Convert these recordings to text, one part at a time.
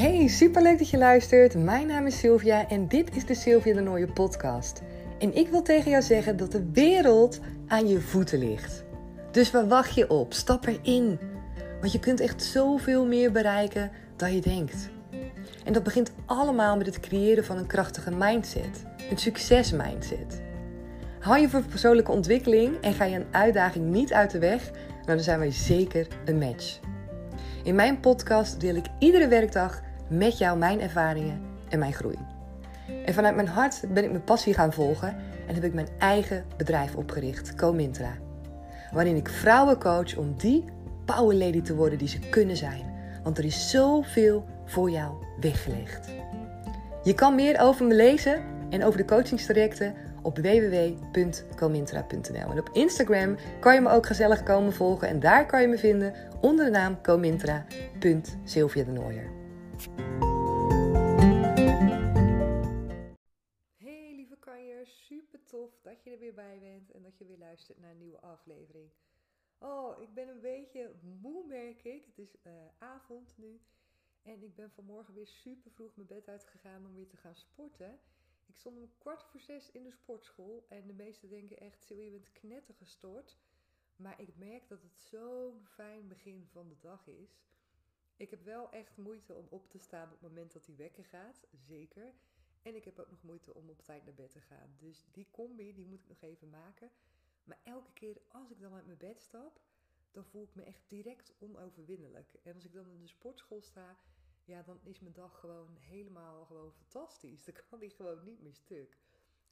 Hey, superleuk dat je luistert. Mijn naam is Sylvia en dit is de Sylvia de Nooie podcast. En ik wil tegen jou zeggen dat de wereld aan je voeten ligt. Dus waar wacht je op? Stap erin. Want je kunt echt zoveel meer bereiken dan je denkt. En dat begint allemaal met het creëren van een krachtige mindset. Een succesmindset. Hou je voor persoonlijke ontwikkeling en ga je een uitdaging niet uit de weg, nou, dan zijn wij zeker een match. In mijn podcast deel ik iedere werkdag met jou mijn ervaringen en mijn groei. En vanuit mijn hart ben ik mijn passie gaan volgen en heb ik mijn eigen bedrijf opgericht, Comintra. Waarin ik vrouwen coach om die power lady te worden die ze kunnen zijn. Want er is zoveel voor jou weggelegd. Je kan meer over me lezen en over de coachingstrajecten op www.comintra.nl. En op Instagram kan je me ook gezellig komen volgen en daar kan je me vinden onder de naam comintra.sylvia de Nooier. Hey lieve kanjers, super tof dat je er weer bij bent en dat je weer luistert naar een nieuwe aflevering. Oh, ik ben een beetje moe merk ik. Het is uh, avond nu en ik ben vanmorgen weer super vroeg mijn bed uitgegaan om weer te gaan sporten. Ik stond om kwart voor zes in de sportschool en de meesten denken echt, Sil, je bent knettergestort. Maar ik merk dat het zo'n fijn begin van de dag is. Ik heb wel echt moeite om op te staan op het moment dat die wekker gaat, zeker. En ik heb ook nog moeite om op tijd naar bed te gaan. Dus die combi, die moet ik nog even maken. Maar elke keer als ik dan uit mijn bed stap, dan voel ik me echt direct onoverwinnelijk. En als ik dan in de sportschool sta, ja, dan is mijn dag gewoon helemaal gewoon fantastisch. Dan kan die gewoon niet meer stuk.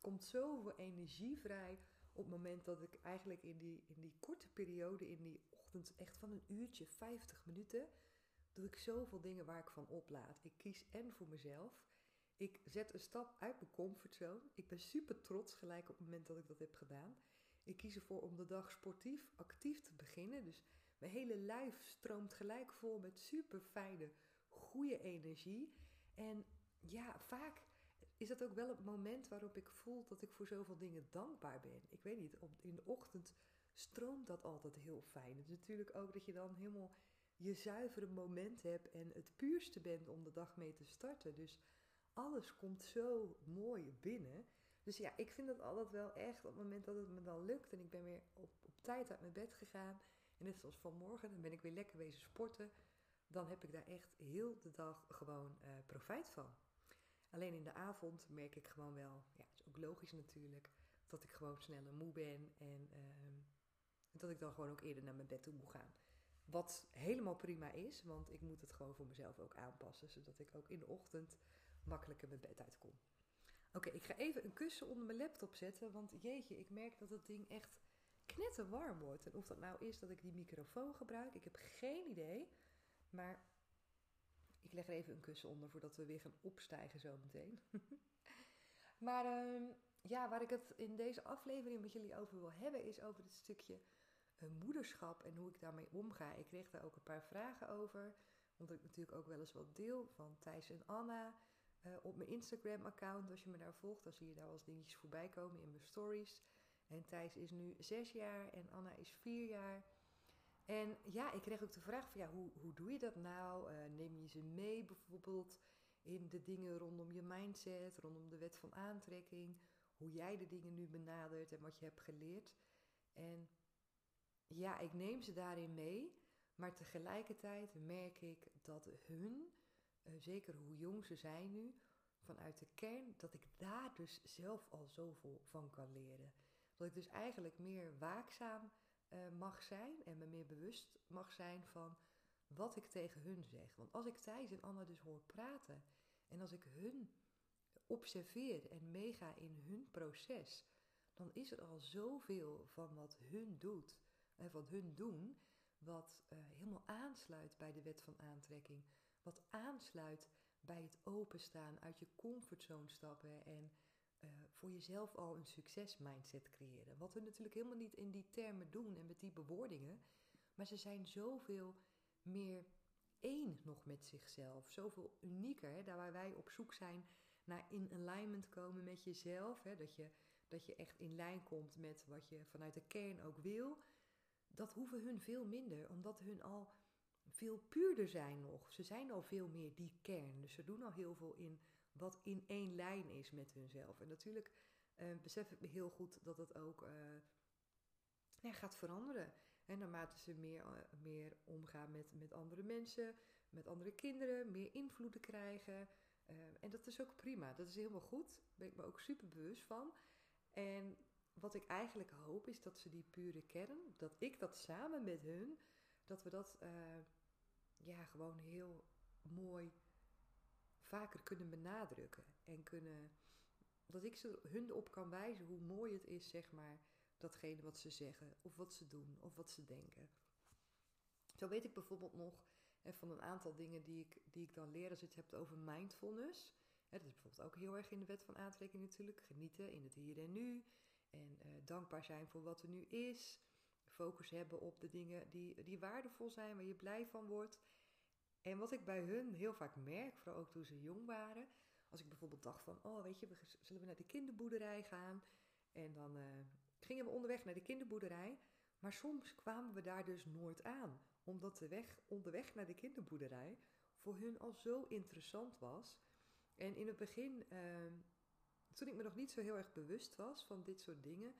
Komt zoveel energie vrij op het moment dat ik eigenlijk in die, in die korte periode, in die ochtend, echt van een uurtje, 50 minuten, doe ik zoveel dingen waar ik van oplaad. Ik kies en voor mezelf. Ik zet een stap uit mijn comfortzone. Ik ben super trots gelijk op het moment dat ik dat heb gedaan. Ik kies ervoor om de dag sportief actief te beginnen. Dus mijn hele lijf stroomt gelijk vol met super fijne, goede energie. En ja, vaak is dat ook wel het moment waarop ik voel dat ik voor zoveel dingen dankbaar ben. Ik weet niet, in de ochtend stroomt dat altijd heel fijn. Het is natuurlijk ook dat je dan helemaal je zuivere moment hebt en het puurste bent om de dag mee te starten. Dus alles komt zo mooi binnen. Dus ja, ik vind dat altijd wel echt op het moment dat het me dan lukt en ik ben weer op, op tijd uit mijn bed gegaan. En net zoals vanmorgen, dan ben ik weer lekker wezen sporten. Dan heb ik daar echt heel de dag gewoon uh, profijt van. Alleen in de avond merk ik gewoon wel, ja, het is ook logisch natuurlijk, dat ik gewoon sneller moe ben en uh, dat ik dan gewoon ook eerder naar mijn bed toe moet gaan. Wat helemaal prima is, want ik moet het gewoon voor mezelf ook aanpassen, zodat ik ook in de ochtend makkelijker mijn bed uitkom. Oké, ik ga even een kussen onder mijn laptop zetten, want jeetje, ik merk dat het ding echt knetterwarm wordt. En of dat nou is dat ik die microfoon gebruik, ik heb geen idee. Maar ik leg er even een kussen onder voordat we weer gaan opstijgen zometeen. maar uh, ja, waar ik het in deze aflevering met jullie over wil hebben, is over het stukje moederschap en hoe ik daarmee omga. Ik kreeg daar ook een paar vragen over. Omdat ik natuurlijk ook wel eens wat deel van Thijs en Anna. Uh, op mijn Instagram-account, als je me daar volgt, dan zie je daar wel dingetjes voorbij komen in mijn stories. En Thijs is nu zes jaar en Anna is vier jaar. En ja, ik kreeg ook de vraag van ja, hoe, hoe doe je dat nou? Uh, neem je ze mee bijvoorbeeld in de dingen rondom je mindset, rondom de wet van aantrekking, hoe jij de dingen nu benadert en wat je hebt geleerd. En ja, ik neem ze daarin mee, maar tegelijkertijd merk ik dat hun, uh, zeker hoe jong ze zijn nu, vanuit de kern, dat ik daar dus zelf al zoveel van kan leren. Dat ik dus eigenlijk meer waakzaam uh, mag zijn en me meer bewust mag zijn van wat ik tegen hun zeg. Want als ik Thijs en Anna dus hoor praten en als ik hun observeer en meega in hun proces, dan is er al zoveel van wat hun doet van hun doen, wat uh, helemaal aansluit bij de wet van aantrekking. Wat aansluit bij het openstaan, uit je comfortzone stappen en uh, voor jezelf al een succesmindset creëren. Wat we natuurlijk helemaal niet in die termen doen en met die bewoordingen, maar ze zijn zoveel meer één nog met zichzelf. Zoveel unieker, daar waar wij op zoek zijn naar in alignment komen met jezelf. Hè? Dat, je, dat je echt in lijn komt met wat je vanuit de kern ook wil dat hoeven hun veel minder, omdat hun al veel puurder zijn nog. Ze zijn al veel meer die kern. Dus ze doen al heel veel in wat in één lijn is met hunzelf. En natuurlijk uh, besef ik me heel goed dat het ook ja, gaat veranderen. En naarmate ze meer, uh, meer omgaan met, met andere mensen, met andere kinderen, meer invloeden krijgen. en dat is ook prima, dat is helemaal goed. Daar ben ik me ook super bewust van. En wat ik eigenlijk hoop is dat ze die pure kern, dat ik dat samen met hun, dat we dat ja, gewoon heel mooi vaker kunnen benadrukken. En kunnen, dat ik ze, hun op kan wijzen hoe mooi het is, zeg maar, datgene wat ze zeggen, of wat ze doen, of wat ze denken. Zo weet ik bijvoorbeeld nog hè, van een aantal dingen die ik, die ik dan leer als je het hebt over mindfulness. Dat is bijvoorbeeld ook heel erg in de wet van aantrekking natuurlijk. Genieten in het hier en nu. En uh, dankbaar zijn voor wat er nu is. Focus hebben op de dingen die, die waardevol zijn, waar je blij van wordt. En wat ik bij hun heel vaak merk, vooral ook toen ze jong waren, als ik bijvoorbeeld dacht van, oh weet je, we, zullen we naar de kinderboerderij gaan? En dan uh, gingen we onderweg naar de kinderboerderij, maar soms kwamen we daar dus nooit aan, omdat de weg onderweg naar de kinderboerderij voor hun al zo interessant was. En in het begin, uh, toen ik me nog niet zo heel erg bewust was van dit soort dingen,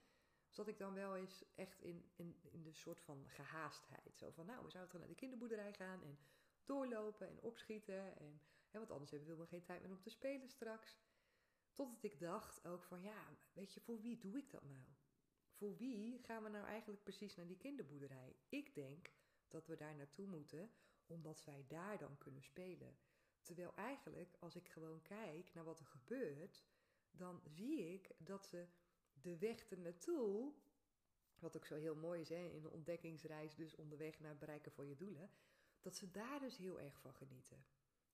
zat ik dan wel eens echt in, in, in de soort van gehaastheid. Zo van, nou, we zouden naar de kinderboerderij gaan en doorlopen en opschieten. En, hè, want anders hebben we geen tijd meer om te spelen straks. Totdat ik dacht ook van, ja, weet je, voor wie doe ik dat nou? Voor wie gaan we nou eigenlijk precies naar die kinderboerderij? Ik denk dat we daar naartoe moeten, omdat zij daar dan kunnen spelen. Terwijl eigenlijk, als ik gewoon kijk naar wat er gebeurt, dan zie ik dat ze de weg ernaartoe, wat ook zo heel mooi is hè, in de ontdekkingsreis, dus onderweg naar het bereiken van je doelen, dat ze daar dus heel erg van genieten.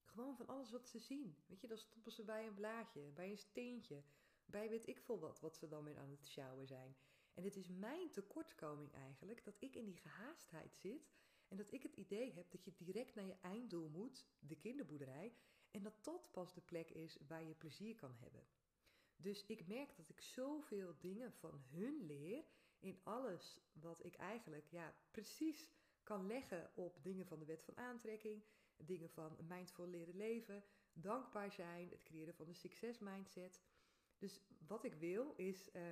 Gewoon van alles wat ze zien. Weet je, dan stoppen ze bij een blaadje, bij een steentje, bij weet ik veel wat, wat ze dan weer aan het sjouwen zijn. En het is mijn tekortkoming eigenlijk dat ik in die gehaastheid zit en dat ik het idee heb dat je direct naar je einddoel moet, de kinderboerderij, en dat dat pas de plek is waar je plezier kan hebben. Dus ik merk dat ik zoveel dingen van hun leer in alles wat ik eigenlijk ja, precies kan leggen op dingen van de wet van aantrekking, dingen van mindful leren leven, dankbaar zijn, het creëren van een succesmindset. Dus wat ik wil is uh,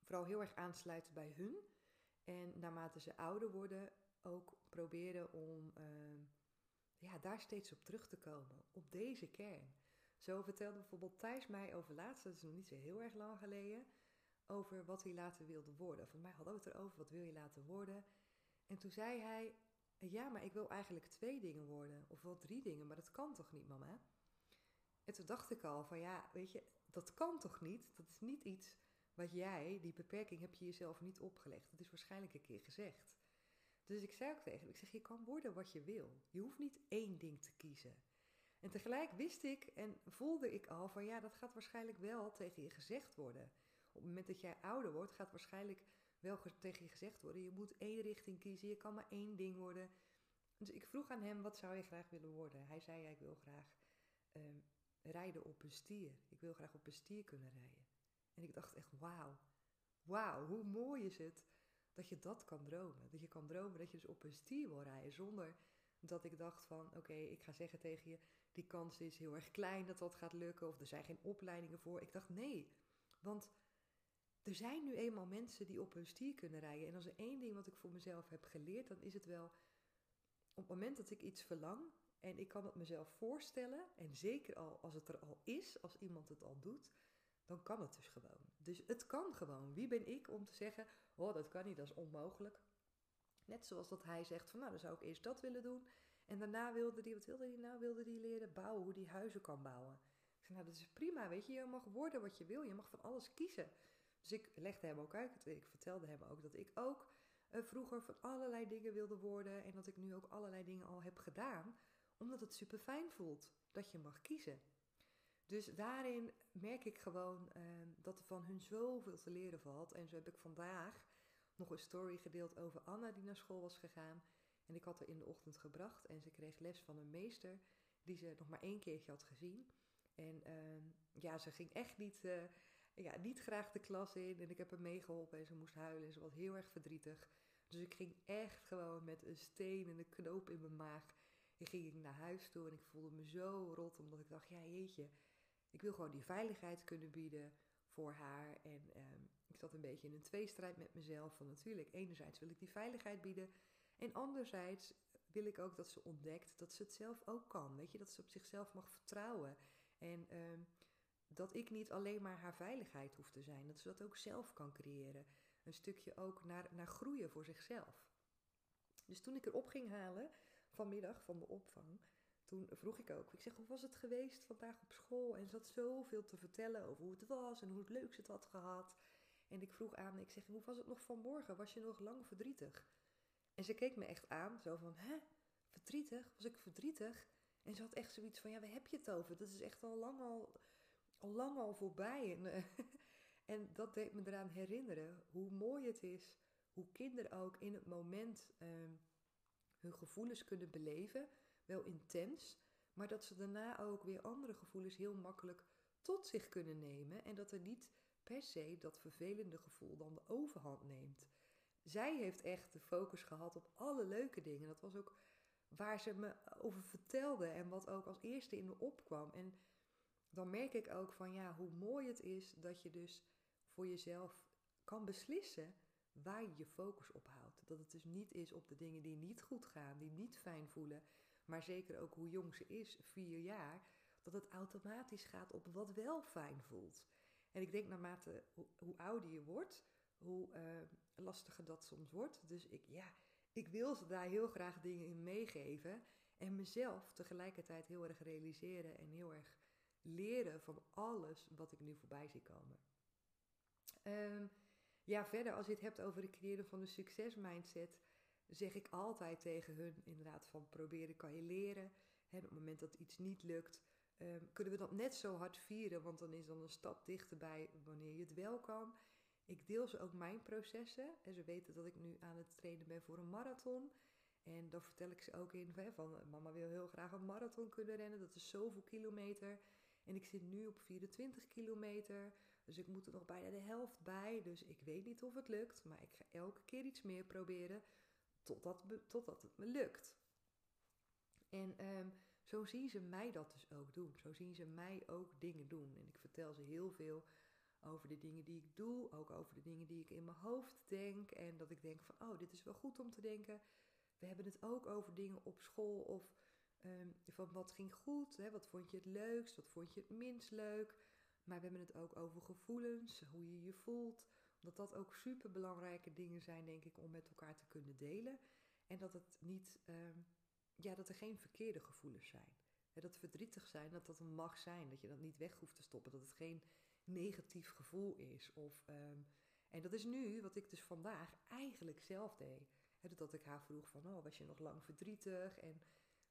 vooral heel erg aansluiten bij hun. En naarmate ze ouder worden, ook proberen om uh, ja, daar steeds op terug te komen. Op deze kern. Zo vertelde bijvoorbeeld Thijs mij over laatst, dat is nog niet zo heel erg lang geleden, over wat hij later wilde worden. Van mij hadden we het erover, wat wil je laten worden? En toen zei hij, ja, maar ik wil eigenlijk twee dingen worden. Of wel drie dingen, maar dat kan toch niet, mama? En toen dacht ik al van, ja, weet je, dat kan toch niet? Dat is niet iets wat jij, die beperking heb je jezelf niet opgelegd. Dat is waarschijnlijk een keer gezegd. Dus ik zei ook tegen hem, ik zeg, je kan worden wat je wil. Je hoeft niet één ding te kiezen. En tegelijk wist ik en voelde ik al van, ja, dat gaat waarschijnlijk wel tegen je gezegd worden. Op het moment dat jij ouder wordt, gaat waarschijnlijk wel tegen je gezegd worden. Je moet één richting kiezen, je kan maar één ding worden. Dus ik vroeg aan hem, wat zou je graag willen worden? Hij zei, ja, ik wil graag ehm, rijden op een stier. Ik wil graag op een stier kunnen rijden. En ik dacht echt, wauw. Wauw, hoe mooi is het dat je dat kan dromen. Dat je kan dromen dat je dus op een stier wil rijden. Zonder dat ik dacht van, oké, ik ga zeggen tegen je, die kans is heel erg klein dat dat gaat lukken. Of er zijn geen opleidingen voor. Ik dacht, nee. Want er zijn nu eenmaal mensen die op hun stier kunnen rijden. En als er één ding wat ik voor mezelf heb geleerd, dan is het wel op het moment dat ik iets verlang en ik kan het mezelf voorstellen, en zeker al als het er al is, als iemand het al doet, dan kan het dus gewoon. Dus het kan gewoon. Wie ben ik om te zeggen, oh dat kan niet, dat is onmogelijk. Net zoals dat hij zegt van nou dan zou ik eerst dat willen doen. En daarna wilde hij, wat wilde hij nou? Wilde hij leren bouwen, hoe hij huizen kan bouwen. Ik zei nou dat is prima, weet je, je mag worden wat je wil, je mag van alles kiezen. Dus ik legde hem ook uit, ik vertelde hem ook dat ik ook uh, vroeger van allerlei dingen wilde worden en dat ik nu ook allerlei dingen al heb gedaan, omdat het super fijn voelt dat je mag kiezen. Dus daarin merk ik gewoon uh, dat er van hun zoveel te leren valt. En zo heb ik vandaag nog een story gedeeld over Anna die naar school was gegaan. En ik had haar in de ochtend gebracht en ze kreeg les van een meester die ze nog maar één keertje had gezien. En uh, ja, ze ging echt niet ja, niet graag de klas in. En ik heb haar meegeholpen en ze moest huilen en ze was heel erg verdrietig. Dus ik ging echt gewoon met een steen en een knoop in mijn maag. En ging ik naar huis toe en ik voelde me zo rot. Omdat ik dacht, ja jeetje, ik wil gewoon die veiligheid kunnen bieden voor haar. En ehm, ik zat een beetje in een tweestrijd met mezelf. Van natuurlijk, enerzijds wil ik die veiligheid bieden. En anderzijds wil ik ook dat ze ontdekt dat ze het zelf ook kan. Weet je, dat ze op zichzelf mag vertrouwen. En ehm, dat ik niet alleen maar haar veiligheid hoef te zijn. Dat ze dat ook zelf kan creëren. Een stukje ook naar, naar groeien voor zichzelf. Dus toen ik erop ging halen vanmiddag van de opvang, toen vroeg ik ook. Ik zeg, hoe was het geweest vandaag op school? En ze had zoveel te vertellen over hoe het was en hoe het leuk ze het had gehad. En ik vroeg aan, ik zeg, hoe was het nog vanmorgen? Was je nog lang verdrietig? En ze keek me echt aan, zo van, hè? Verdrietig? Was ik verdrietig? En ze had echt zoiets van, ja, waar heb je het over? Dat is echt al lang al, al, lang al voorbij. En, eh, en dat deed me eraan herinneren hoe mooi het is, hoe kinderen ook in het moment ehm, hun gevoelens kunnen beleven, wel intens, maar dat ze daarna ook weer andere gevoelens heel makkelijk tot zich kunnen nemen en dat er niet per se dat vervelende gevoel dan de overhand neemt. Zij heeft echt de focus gehad op alle leuke dingen. Dat was ook waar ze me over vertelde en wat ook als eerste in me opkwam. En dan merk ik ook van ja, hoe mooi het is dat je dus voor jezelf kan beslissen waar je je focus op houdt. Dat het dus niet is op de dingen die niet goed gaan, die niet fijn voelen, maar zeker ook hoe jong ze is, vier jaar, dat het automatisch gaat op wat wel fijn voelt. En ik denk naarmate hoe, ouder je wordt, hoe uh, lastiger dat soms wordt. Dus ik, ja, ik wil daar heel graag dingen in meegeven. En mezelf tegelijkertijd heel erg realiseren en heel erg leren van alles wat ik nu voorbij zie komen. Um, ja, verder als je het hebt over het creëren van een succesmindset, zeg ik altijd tegen hun inderdaad van proberen kan je leren. Hè, op het moment dat iets niet lukt, um, kunnen we dat net zo hard vieren, want dan is dan een stap dichterbij wanneer je het wel kan. Ik deel ze ook mijn processen. En ze weten dat ik nu aan het trainen ben voor een marathon. En dan vertel ik ze ook in van mama wil heel graag een marathon kunnen rennen. Dat is zoveel kilometer. En ik zit nu op 24 kilometer. Dus ik moet er nog bijna de helft bij. Dus ik weet niet of het lukt. Maar ik ga elke keer iets meer proberen. Totdat, totdat het me lukt. En um, zo zien ze mij dat dus ook doen. Zo zien ze mij ook dingen doen. En ik vertel ze heel veel over de dingen die ik doe. Ook over de dingen die ik in mijn hoofd denk. En dat ik denk van, oh, dit is wel goed om te denken. We hebben het ook over dingen op school of um, van wat ging goed, hè, wat vond je het leukst, wat vond je het minst leuk. Maar we hebben het ook over gevoelens, hoe je je voelt. Omdat dat ook super belangrijke dingen zijn, denk ik, om met elkaar te kunnen delen. En dat het niet, um, ja, dat er geen verkeerde gevoelens zijn. dat verdrietig zijn, dat dat mag zijn. Dat je dat niet weg hoeft te stoppen. Dat het geen negatief gevoel is. Of, um, en dat is nu wat ik dus vandaag eigenlijk zelf deed. dat ik haar vroeg van, oh, was je nog lang verdrietig? En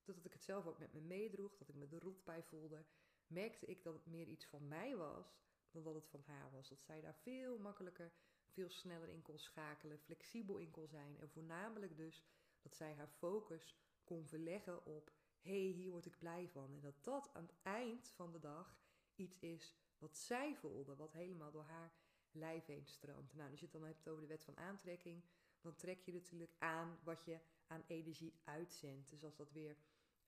doordat ik het zelf ook met me meedroeg, dat ik me er rot bij voelde, merkte ik dat het meer iets van mij was dan dat het van haar was. Dat zij daar veel makkelijker, veel sneller in kon schakelen, flexibel in kon zijn. En voornamelijk dus dat zij haar focus kon verleggen op: hey, hier word ik blij van. En dat dat aan het eind van de dag iets is wat zij voelde, wat helemaal door haar lijf heen stroomt. Nou, als je het dan hebt over de wet van aantrekking, dan trek je natuurlijk aan wat je aan energie uitzendt. Dus als dat weer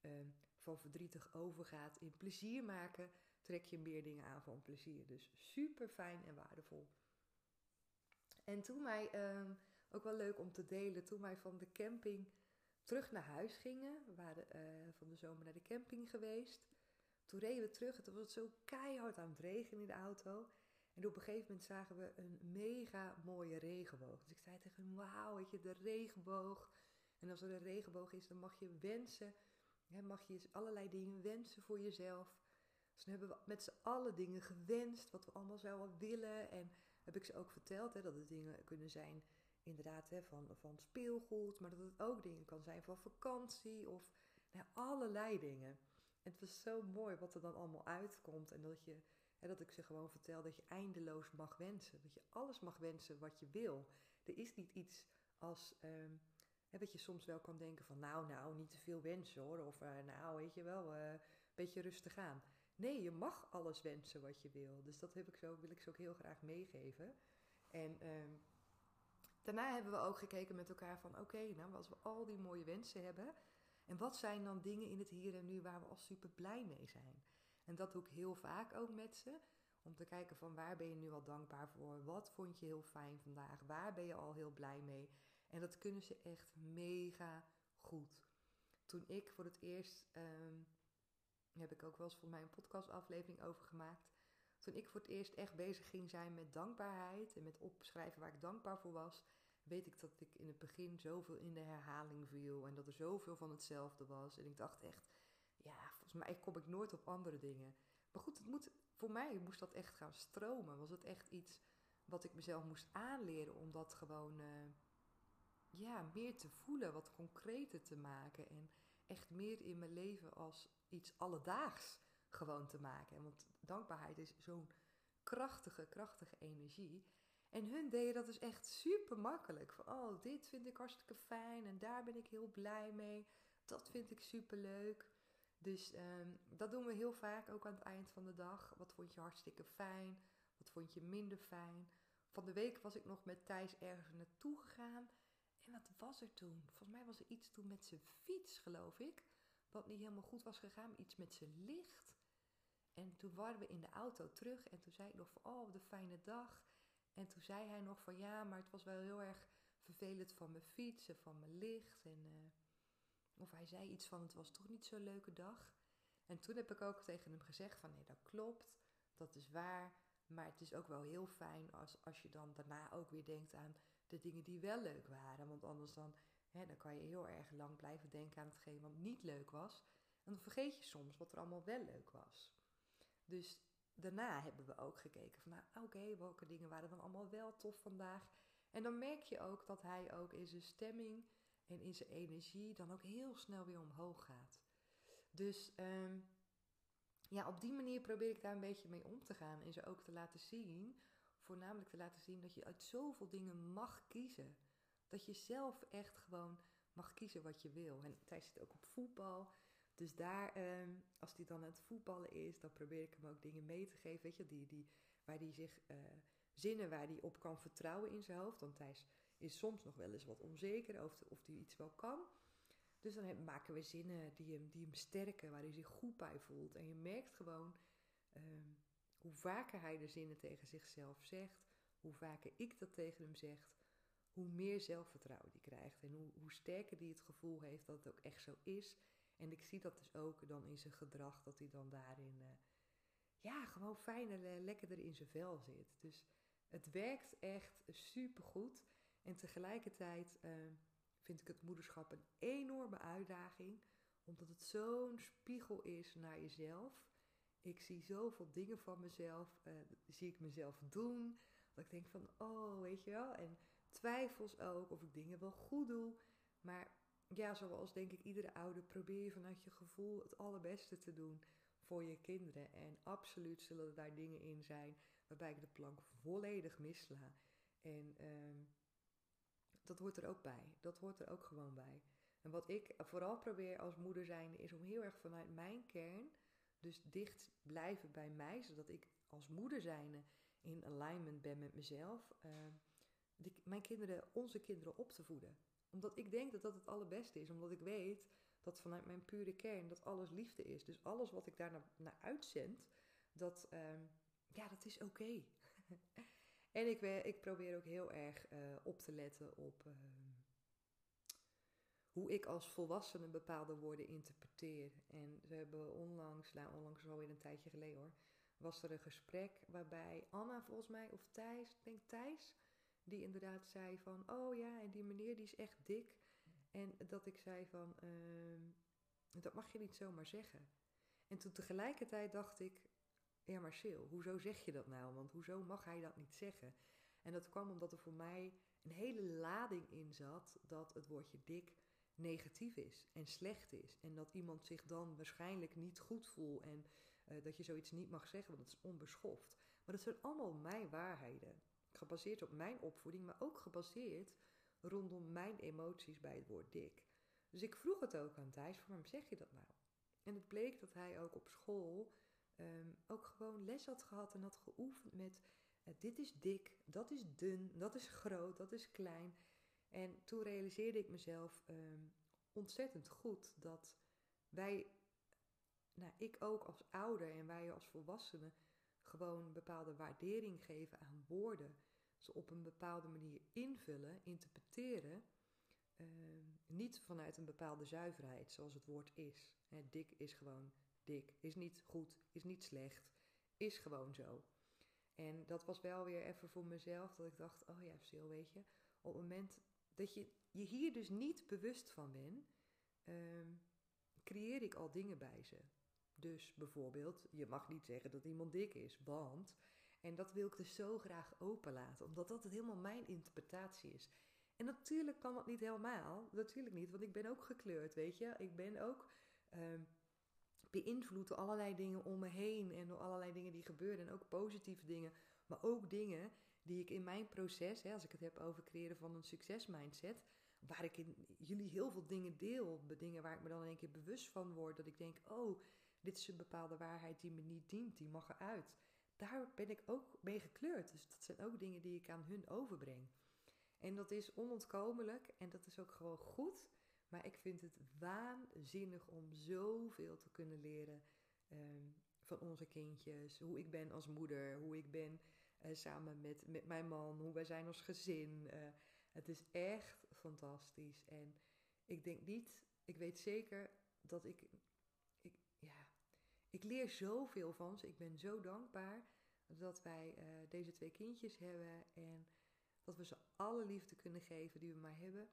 Ehm, van verdrietig overgaat in plezier maken, trek je meer dingen aan van plezier. Dus super fijn en waardevol. En toen wij, ehm, ook wel leuk om te delen, toen wij van de camping terug naar huis gingen, we waren uh, van de zomer naar de camping geweest. Toen reden we terug toen was het zo keihard aan het regenen in de auto. En op een gegeven moment zagen we een mega mooie regenboog. Dus ik zei tegen hem, wauw, weet je, de regenboog. En als er een regenboog is, dan mag je wensen mag je allerlei dingen wensen voor jezelf. Dus dan hebben we met z'n allen dingen gewenst, wat we allemaal zouden willen. En heb ik ze ook verteld hè, dat het dingen kunnen zijn, inderdaad, hè, van, van speelgoed. Maar dat het ook dingen kan zijn van vakantie of nou, allerlei dingen. Het was zo mooi wat er dan allemaal uitkomt. En dat, je, hè, dat ik ze gewoon vertel dat je eindeloos mag wensen. Dat je alles mag wensen wat je wil. Er is niet iets als... Ehm, dat je soms wel kan denken van nou, nou, niet te veel wensen hoor. Of uh, nou, weet je wel, uh, een beetje rustig aan. Nee, je mag alles wensen wat je wil. Dus dat heb ik zo, wil ik ze ook heel graag meegeven. En uh, Daarna hebben we ook gekeken met elkaar van oké, nou als we al die mooie wensen hebben, en wat zijn dan dingen in het hier en nu waar we al super blij mee zijn? En dat doe ik heel vaak ook met ze. Om te kijken van waar ben je nu al dankbaar voor? Wat vond je heel fijn vandaag? Waar ben je al heel blij mee? En dat kunnen ze echt mega goed. Toen ik voor het eerst, um, heb ik ook wel eens voor mij een podcastaflevering over gemaakt. Toen ik voor het eerst echt bezig ging zijn met dankbaarheid en met opschrijven waar ik dankbaar voor was, weet ik dat ik in het begin zoveel in de herhaling viel en dat er zoveel van hetzelfde was. En ik dacht echt, ja, volgens mij kom ik nooit op andere dingen. Maar goed, het moet, voor mij moest dat echt gaan stromen. Was het echt iets wat ik mezelf moest aanleren om dat gewoon uh, ja, meer te voelen, wat concreter te maken. En echt meer in mijn leven als iets alledaags gewoon te maken. Want dankbaarheid is zo'n krachtige, krachtige energie. En hun deden dat dus echt super makkelijk. Van, oh, dit vind ik hartstikke fijn en daar ben ik heel blij mee. Dat vind ik super leuk. Dus ehm, dat doen we heel vaak ook aan het eind van de dag. Wat vond je hartstikke fijn? Wat vond je minder fijn? Van de week was ik nog met Thijs ergens naartoe gegaan. En wat was er toen? Volgens mij was er iets toen met zijn fiets, geloof ik. Wat niet helemaal goed was gegaan. Iets met zijn licht. En toen waren we in de auto terug. En toen zei ik nog van, oh, wat een fijne dag. En toen zei hij nog van, ja, maar het was wel heel erg vervelend van mijn fiets en van mijn licht. En... Uh, of hij zei iets van het was toch niet zo'n leuke dag. En toen heb ik ook tegen hem gezegd van nee, dat klopt, dat is waar. Maar het is ook wel heel fijn als, als je dan daarna ook weer denkt aan de dingen die wel leuk waren. Want anders dan, hè, dan kan je heel erg lang blijven denken aan hetgeen wat niet leuk was. En dan vergeet je soms wat er allemaal wel leuk was. Dus daarna hebben we ook gekeken van nou oké, welke dingen waren dan allemaal wel tof vandaag. En dan merk je ook dat hij ook in zijn stemming en in zijn energie dan ook heel snel weer omhoog gaat. Dus um, ja, op die manier probeer ik daar een beetje mee om te gaan en ze ook te laten zien, voornamelijk te laten zien dat je uit zoveel dingen mag kiezen. Dat je zelf echt gewoon mag kiezen wat je wil. En Thijs zit ook op voetbal. Dus daar, um, als hij dan aan het voetballen is, dan probeer ik hem ook dingen mee te geven. Weet je, die, die, waar hij zich, uh, zinnen waar hij op kan vertrouwen in zijn hoofd. Want Thijs is soms nog wel eens wat onzeker of, of hij iets wel kan. Dus dan maken we zinnen die hem, die hem sterken, waar hij zich goed bij voelt. En je merkt gewoon ehm, hoe vaker hij de zinnen tegen zichzelf zegt, hoe vaker ik dat tegen hem zeg, hoe meer zelfvertrouwen hij krijgt. En hoe, hoe sterker hij het gevoel heeft dat het ook echt zo is. En ik zie dat dus ook dan in zijn gedrag, dat hij dan daarin, uh, ja, gewoon fijner, lekkerder in zijn vel zit. Dus het werkt echt supergoed. En tegelijkertijd uh, vind ik het moederschap een enorme uitdaging, omdat het zo'n spiegel is naar jezelf. Ik zie zoveel dingen van mezelf, zie ik mezelf doen, dat ik denk van, oh, weet je wel, en twijfels ook of ik dingen wel goed doe. Maar ja, zoals denk ik iedere ouder, probeer je vanuit je gevoel het allerbeste te doen voor je kinderen. En absoluut zullen daar dingen in zijn waarbij ik de plank volledig missla. En uh, dat hoort er ook bij. Dat hoort er ook gewoon bij. En wat ik vooral probeer als moeder zijnde is om heel erg vanuit mijn kern, dus dicht blijven bij mij, zodat ik als moeder zijnde in alignment ben met mezelf, uh, mijn kinderen, onze kinderen op te voeden. Omdat ik denk dat dat het allerbeste is, omdat ik weet dat vanuit mijn pure kern dat alles liefde is. Dus alles wat ik daar naar, naar uitzend, dat, uh, ja, dat is oké. En ik, ik probeer ook heel erg uh, op te letten op uh, hoe ik als volwassene bepaalde woorden interpreteer. En we hebben onlangs, nou onlangs alweer een tijdje geleden hoor, was er een gesprek waarbij Anna volgens mij, of Thijs, ik denk Thijs, die inderdaad zei van, oh ja, en die meneer die is echt dik. En dat ik zei van, uh, dat mag je niet zomaar zeggen. En toen tegelijkertijd dacht ik, ja maar Sil, hoezo zeg je dat nou? Want hoezo mag hij dat niet zeggen? En dat kwam omdat er voor mij een hele lading in zat dat het woordje dik negatief is en slecht is. En dat iemand zich dan waarschijnlijk niet goed voelt en uh, dat je zoiets niet mag zeggen, want het is onbeschoft. Maar dat zijn allemaal mijn waarheden. Gebaseerd op mijn opvoeding, maar ook gebaseerd rondom mijn emoties bij het woord dik. Dus ik vroeg het ook aan Thijs, waarom zeg je dat nou? En het bleek dat hij ook op school um, ook gewoon les had gehad en had geoefend met eh, dit is dik, dat is dun, dat is groot, dat is klein. En toen realiseerde ik mezelf ehm, ontzettend goed dat wij, nou ik ook als ouder en wij als volwassenen, gewoon bepaalde waardering geven aan woorden. Op een bepaalde manier invullen, interpreteren. Ehm, niet vanuit een bepaalde zuiverheid, zoals het woord is. dik is gewoon dik, is niet goed, is niet slecht, is gewoon zo. En dat was wel weer even voor mezelf, dat ik dacht, oh ja, Sil, weet je, op het moment dat je je hier dus niet bewust van bent, ehm, creëer ik al dingen bij ze. Dus bijvoorbeeld, je mag niet zeggen dat iemand dik is, want. En dat wil ik dus zo graag openlaten, omdat dat helemaal mijn interpretatie is. En natuurlijk kan dat niet helemaal, natuurlijk niet, want ik ben ook gekleurd, weet je. Ik ben ook um, beïnvloed door allerlei dingen om me heen en door allerlei dingen die gebeuren. En ook positieve dingen, maar ook dingen die ik in mijn proces, hè, als ik het heb over creëren van een succesmindset, waar ik in jullie heel veel dingen deel, dingen waar ik me dan in één keer bewust van word, dat ik denk, oh, dit is een bepaalde waarheid die me niet dient, die mag eruit. Daar ben ik ook mee gekleurd. Dus dat zijn ook dingen die ik aan hun overbreng. En dat is onontkomelijk en dat is ook gewoon goed. Maar ik vind het waanzinnig om zoveel te kunnen leren ehm, van onze kindjes. Hoe ik ben als moeder, hoe ik ben uh, samen met, met mijn man, hoe wij zijn als gezin. Uh, het is echt fantastisch. En ik denk niet, ik weet zeker dat ik, ik leer zoveel van ze. Ik ben zo dankbaar dat wij uh, deze twee kindjes hebben en dat we ze alle liefde kunnen geven die we maar hebben.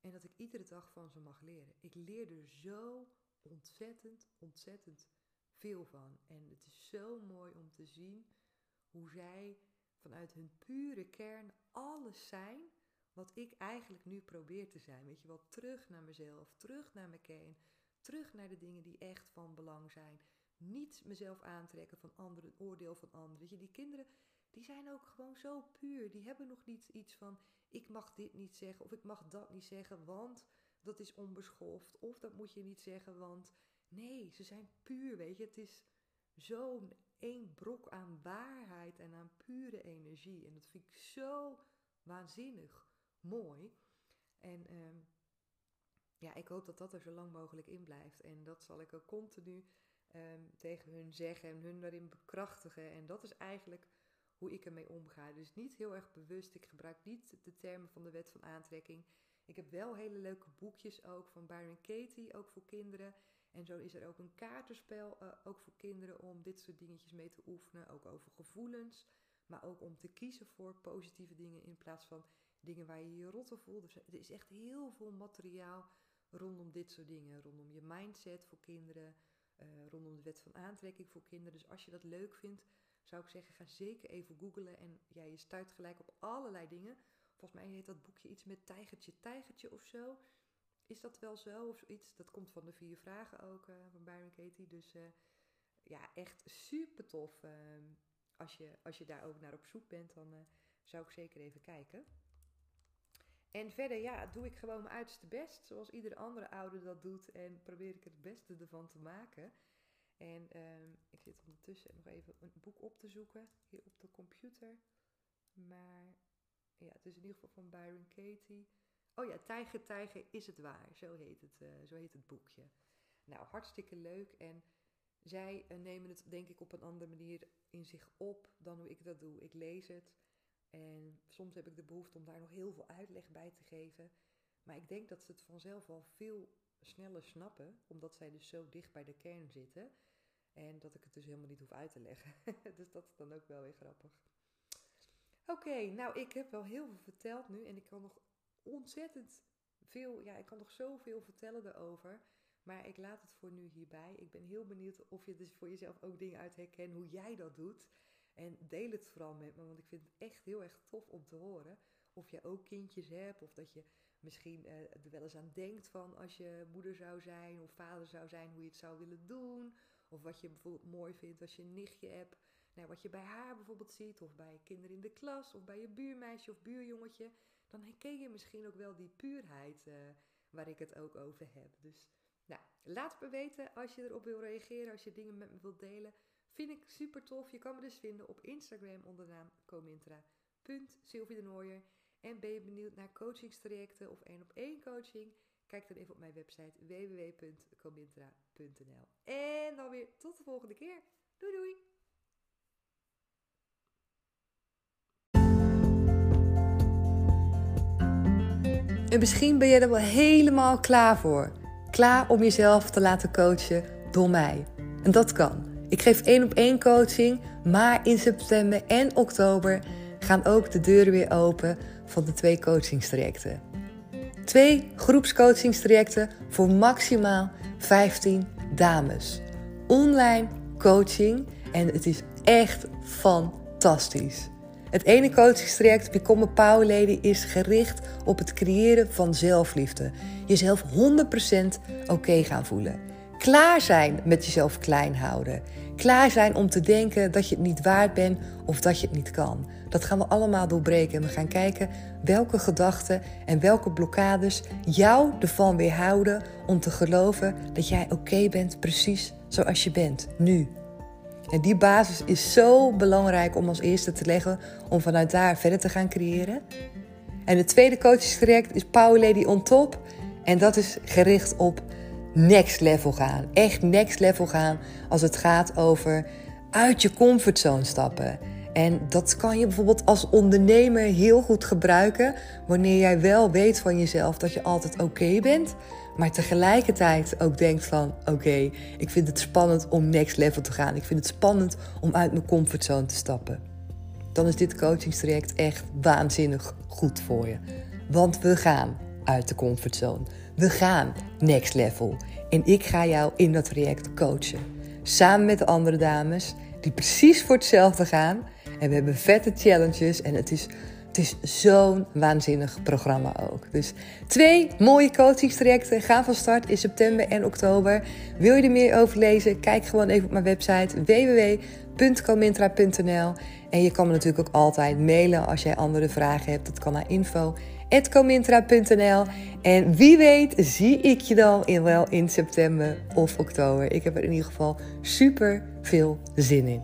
En dat ik iedere dag van ze mag leren. Ik leer er zo ontzettend, ontzettend veel van. En het is zo mooi om te zien hoe zij vanuit hun pure kern alles zijn wat ik eigenlijk nu probeer te zijn. Weet je wel, terug naar mezelf, terug naar mijn kern, terug naar de dingen die echt van belang zijn. Niet mezelf aantrekken van anderen, een oordeel van anderen. Je, die kinderen, die zijn ook gewoon zo puur. Die hebben nog niet iets van, ik mag dit niet zeggen of ik mag dat niet zeggen, want dat is onbeschoft. Of dat moet je niet zeggen, want nee, ze zijn puur, weet je. Het is zo'n één brok aan waarheid en aan pure energie. En dat vind ik zo waanzinnig mooi. En ehm, ja, ik hoop dat dat er zo lang mogelijk in blijft. En dat zal ik ook continu ehm, tegen hun zeggen en hun daarin bekrachtigen. En dat is eigenlijk hoe ik ermee omga. Dus niet heel erg bewust. Ik gebruik niet de termen van de wet van aantrekking. Ik heb wel hele leuke boekjes ook van Byron Katie, ook voor kinderen. En zo is er ook een kaartenspel, uh, ook voor kinderen, om dit soort dingetjes mee te oefenen. Ook over gevoelens, maar ook om te kiezen voor positieve dingen in plaats van dingen waar je je rotte voelt. Dus er is echt heel veel materiaal rondom dit soort dingen. Rondom je mindset voor kinderen, uh, rondom de wet van aantrekking voor kinderen. Dus als je dat leuk vindt, zou ik zeggen, ga zeker even googlen. En ja, je stuit gelijk op allerlei dingen. Volgens mij heet dat boekje iets met tijgertje, tijgertje of zo. Is dat wel zo of zoiets? Dat komt van de vier vragen ook uh, van Byron Katie. Dus uh, ja, echt super tof. Uh, als, je, als je daar ook naar op zoek bent, dan eh, zou ik zeker even kijken. En verder, ja, doe ik gewoon mijn uiterste best. Zoals iedere andere ouder dat doet. En probeer ik het beste ervan te maken. En ehm, ik zit ondertussen nog even een boek op te zoeken. Hier op de computer. Maar ja, het is in ieder geval van Byron Katie. Oh ja, Tijger, Tijger is het waar. Zo heet het, uh, zo heet het boekje. Nou, hartstikke leuk. En zij uh, nemen het denk ik op een andere manier in zich op dan hoe ik dat doe. Ik lees het en soms heb ik de behoefte om daar nog heel veel uitleg bij te geven. Maar ik denk dat ze het vanzelf al veel sneller snappen, omdat zij dus zo dicht bij de kern zitten. En dat ik het dus helemaal niet hoef uit te leggen. dus dat is dan ook wel weer grappig. Oké, nou ik heb wel heel veel verteld nu en ik kan nog ontzettend veel, ja, ik kan nog zoveel vertellen erover. Maar ik laat het voor nu hierbij. Ik ben heel benieuwd of je dus voor jezelf ook dingen uit herkent, hoe jij dat doet. En deel het vooral met me, want ik vind het echt heel erg tof om te horen. Of je ook kindjes hebt, of dat je misschien uh, er wel eens aan denkt van als je moeder zou zijn of vader zou zijn, hoe je het zou willen doen. Of wat je bijvoorbeeld mooi vindt als je een nichtje hebt. Nou, wat je bij haar bijvoorbeeld ziet, of bij kinderen in de klas, of bij je buurmeisje of buurjongetje. Dan herken je misschien ook wel die puurheid uh, waar ik het ook over heb. Dus nou, laat me weten als je erop wil reageren, als je dingen met me wilt delen. Vind ik super tof. Je kan me dus vinden op Instagram onder de naam comintra.sylvie En ben je benieuwd naar coachingstrajecten of één op één coaching? Kijk dan even op mijn website www.comintra.nl. En dan weer tot de volgende keer. Doei doei! En misschien ben je er wel helemaal klaar voor. Klaar om jezelf te laten coachen door mij. En dat kan. Ik geef één op één coaching, maar in september en oktober gaan ook de deuren weer open van de twee coachingstrajecten. Twee groepscoachingstrajecten voor maximaal 15 dames. Online coaching en het is echt fantastisch. Het ene coachingstraject Become a Power Lady is gericht op het creëren van zelfliefde. Jezelf 100% oké gaan voelen. Klaar zijn met jezelf klein houden. Klaar zijn om te denken dat je het niet waard bent of dat je het niet kan. Dat gaan we allemaal doorbreken en we gaan kijken welke gedachten en welke blokkades jou ervan weerhouden om te geloven dat jij oké bent precies zoals je bent, nu. En die basis is zo belangrijk om als eerste te leggen om vanuit daar verder te gaan creëren. En het tweede coachingstraject is Power Lady on Top. En dat is gericht op next level gaan. Echt next level gaan als het gaat over uit je comfortzone stappen. En dat kan je bijvoorbeeld als ondernemer heel goed gebruiken wanneer jij wel weet van jezelf dat je altijd oké bent, maar tegelijkertijd ook denkt van oké, ik vind het spannend om next level te gaan. Ik vind het spannend om uit mijn comfortzone te stappen. Dan is dit coachingstraject echt waanzinnig goed voor je. Want we gaan uit de comfortzone. We gaan next level. En ik ga jou in dat traject coachen. Samen met de andere dames die precies voor hetzelfde gaan. En we hebben vette challenges en het is, het is zo'n waanzinnig programma ook. Dus twee mooie coachingstrajecten gaan van start in september en oktober. Wil je er meer over lezen? Kijk gewoon even op mijn website www.comintra.nl En je kan me natuurlijk ook altijd mailen als jij andere vragen hebt. Dat kan naar info comintra.nl. En wie weet zie ik je dan in, wel in september of oktober. Ik heb er in ieder geval super veel zin in.